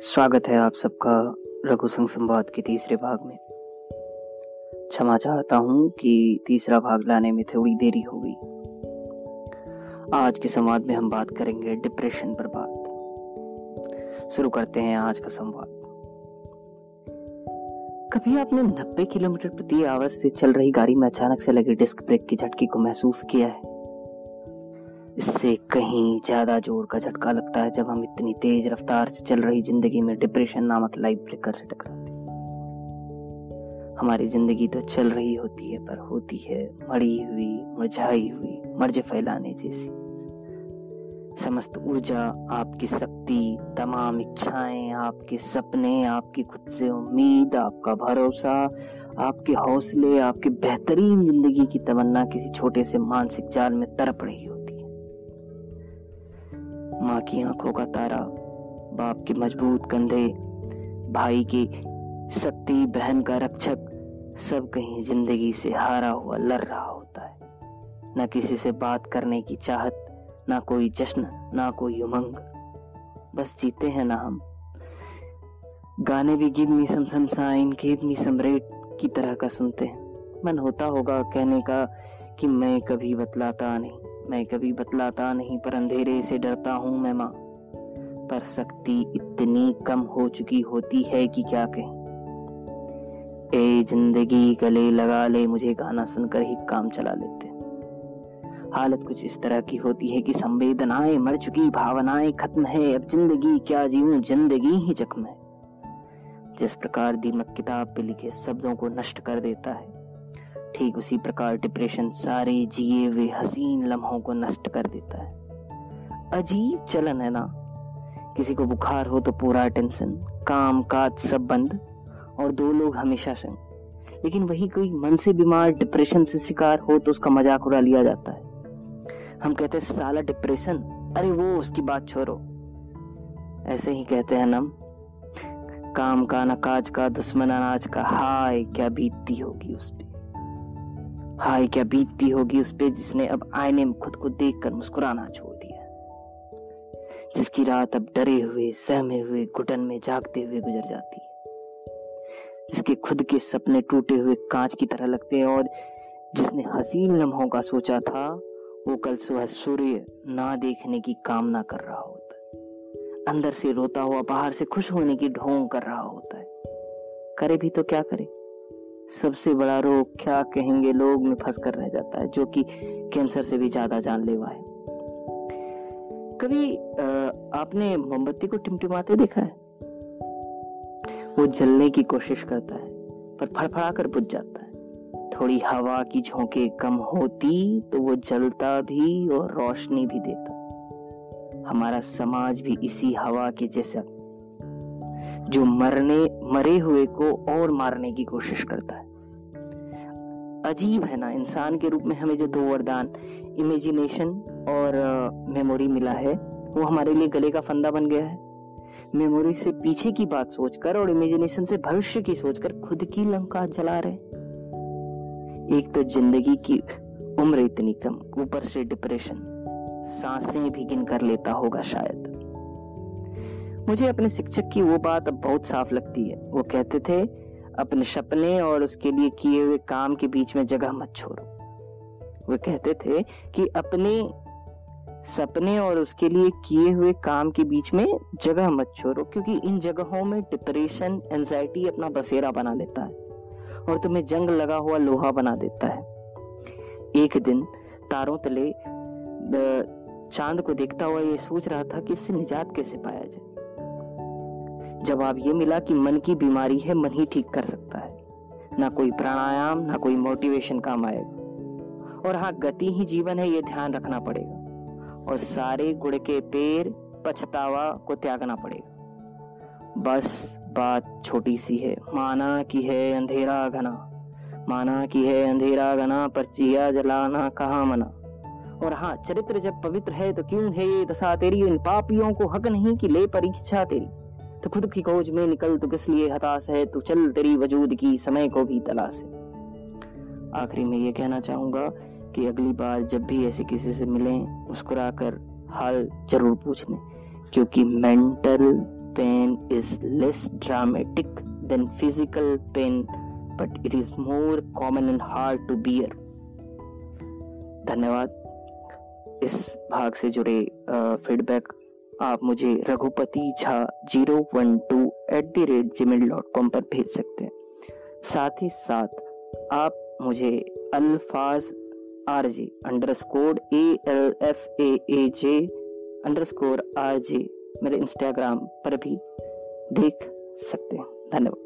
स्वागत है आप सबका रघु संग संवाद के तीसरे भाग में। क्षमा चाहता हूँ कि तीसरा भाग लाने में थोड़ी देरी हो गई। आज के संवाद में हम बात करेंगे डिप्रेशन पर बात। शुरू करते हैं आज का संवाद। कभी आपने 90 किलोमीटर प्रति आवर से चल रही गाड़ी में अचानक से लगे डिस्क ब्रेक की झटके को महसूस किया है? इससे कहीं ज़्यादा ज़ोर का झटका लगता है जब हम इतनी तेज रफ्तार से चल रही ज़िंदगी में डिप्रेशन नामक लाइफ ब्रेकर से टकराते हमारी ज़िंदगी तो चल रही होती है, पर होती है मड़ी हुई, मुरझाई हुई, मर्ज फैलाने जैसी। समस्त ऊर्जा, आपकी शक्ति, तमाम इच्छाएँ, आपके सपने, आपकी खुद से उम्मीद, आपका भरोसा, आपके हौसले, आपकी बेहतरीन ज़िंदगी की तमन्ना किसी छोटे से मानसिक जाल में तरप रही हो। माँ की आँखों का तारा, बाप के मज़बूत कंधे, भाई की शक्ति, बहन का रक्षक, सब कहीं ज़िंदगी से हारा हुआ, लड़ रहा होता है। न किसी से बात करने की चाहत, ना कोई जश्न, ना कोई उमंग। बस जीते हैं ना हम। गाने भी give me some sunshine give me some red की तरह का सुनते हैं। मन होता होगा कहने का कि मैं कभी बतलाता नहीं। मैं कभी बतलाता नहीं, पर अंधेरे से डरता हूँ मैं माँ। पर शक्ति इतनी कम हो चुकी होती है कि क्या कहें। ए, ज़िंदगी गले लगा ले, मुझे गाना सुनकर ही काम चला लेते। हालत कुछ इस तरह की होती है कि संवेदनाएँ मर चुकी, भावनाएँ खत्म है। अब ज़िंदगी क्या जीऊं, ज़िंदगी ही जख्म है। जिस प्रकार दीमक किताब पे लिखे शब्दों को नष्ट कर देता है ठीक उसी प्रकार डिप्रेशन सारे जिए हुए हसीन लम्हों को नष्ट कर देता है। अजीब चलन है ना। किसी को बुखार हो तो पूरा टेंशन काम काज सब बंद और दो लोग हमेशा संग लेकिन वही कोई मन से बीमार डिप्रेशन से शिकार हो तो उसका मज़ाक उड़ा लिया जाता है। हम कहते हैं, साला डिप्रेशन अरे वो, उसकी बात छोड़ो। ऐसे ही कहते हैं नम काम का न, काज का दुश्मन अनाज का, हाय, क्या बीतती होगी उस पर हाय, क्या बीतती होगी उस पे जिसने अब आईने में खुद को देखकर मुस्कुराना छोड़ दिया? जिसकी रात अब डरे हुए, सहमे हुए, घुटन में जागते हुए गुजर जाती है। जिसके खुद के सपने टूटे हुए कांच की तरह लगते हैं और जिसने हसीन लम्हों का सोचा था, वो कल सुबह सूर्य ना देखने की कामना कर रहा होता अंदर से रोता हुआ बाहर से खुश होने की ढोंग कर रहा होता है। करे भी तो क्या करे? सबसे बड़ा रोग क्या कहेंगे लोग में फंस कर रह जाता है, जो कि कैंसर से भी ज़्यादा जानलेवा है। कभी आपने मोमबत्ती को टिमटिमाते देखा है? वो जलने की कोशिश करता है, पर फड़फड़ा कर बुझ जाता है। थोड़ी हवा की झोंके कम होती तो वो जलता भी और रोशनी भी देता। हमारा समाज भी इसी हवा के जैसा जो मरने, मरे हुए को और मारने की कोशिश करता है। अजीब है ना, इंसान के रूप में हमें जो दो वरदान इमेजिनेशन और मेमोरी मिला है, वो हमारे लिए गले का फंदा बन गया है। मेमोरी से पीछे की बात सोचकर और इमेजिनेशन से भविष्य की सोचकर खुद की लंका जला रहे एक तो ज़िंदगी की उम्र इतनी कम, ऊपर से डिप्रेशन साँसें भी गिन कर लेता होगा शायद। मुझे अपने शिक्षक की वो बात अब बहुत साफ़ लगती है। वो कहते थे, अपने सपने और उसके लिए किए हुए काम के बीच में जगह मत छोड़ो। वे कहते थे कि अपने सपने और उसके लिए किए हुए काम के बीच में जगह मत छोड़ो, क्योंकि इन जगहों में डिप्रेशन एंजाइटी अपना बसेरा बना लेता है और तुम्हें जंग लगा हुआ लोहा बना देता है। एक दिन तारों तले चाँद को देखता हुआ ये सोच रहा था कि इससे निजात कैसे पाया जाए। जवाब ये मिला कि मन की बीमारी है, मन ही ठीक कर सकता है। ना कोई प्राणायाम, ना कोई मोटिवेशन काम आएगा। और हाँ गति ही जीवन है, ये ध्यान रखना पड़ेगा। और सारे गुड़ के पेड़ पछतावा को त्यागना पड़ेगा। बस बात छोटी सी है। माना की है अंधेरा घना। माना की है अंधेरा घना पर चिया जलाना कहा मना। और हाँ चरित्र जब पवित्र है तो क्यों है ये दशा तेरी? इन पापियों को हक नहीं कि ले परीक्षा तेरी। तो खुद की खोज में निकल तो किस लिए हताश है? तू चल तेरी वजूद की समय को भी तलाश है। आखिरी में ये कहना चाहूँगा कि अगली बार जब भी ऐसे किसी से मिलें मुस्कुराकर हाल ज़रूर पूछ लें क्योंकि mental pain is less dramatic than physical pain, but it is more common and hard to bear. धन्यवाद। इस भाग से जुड़े फीडबैक आप मुझे Raghupati Jha zero one two at the rate Gmail dot com पर भेज सकते हैं। साथ ही साथ, आप मुझे Alfaz R J underscore A L F A A J underscore R J मेरे इंस्टाग्राम पर भी देख सकते हैं। धन्यवाद।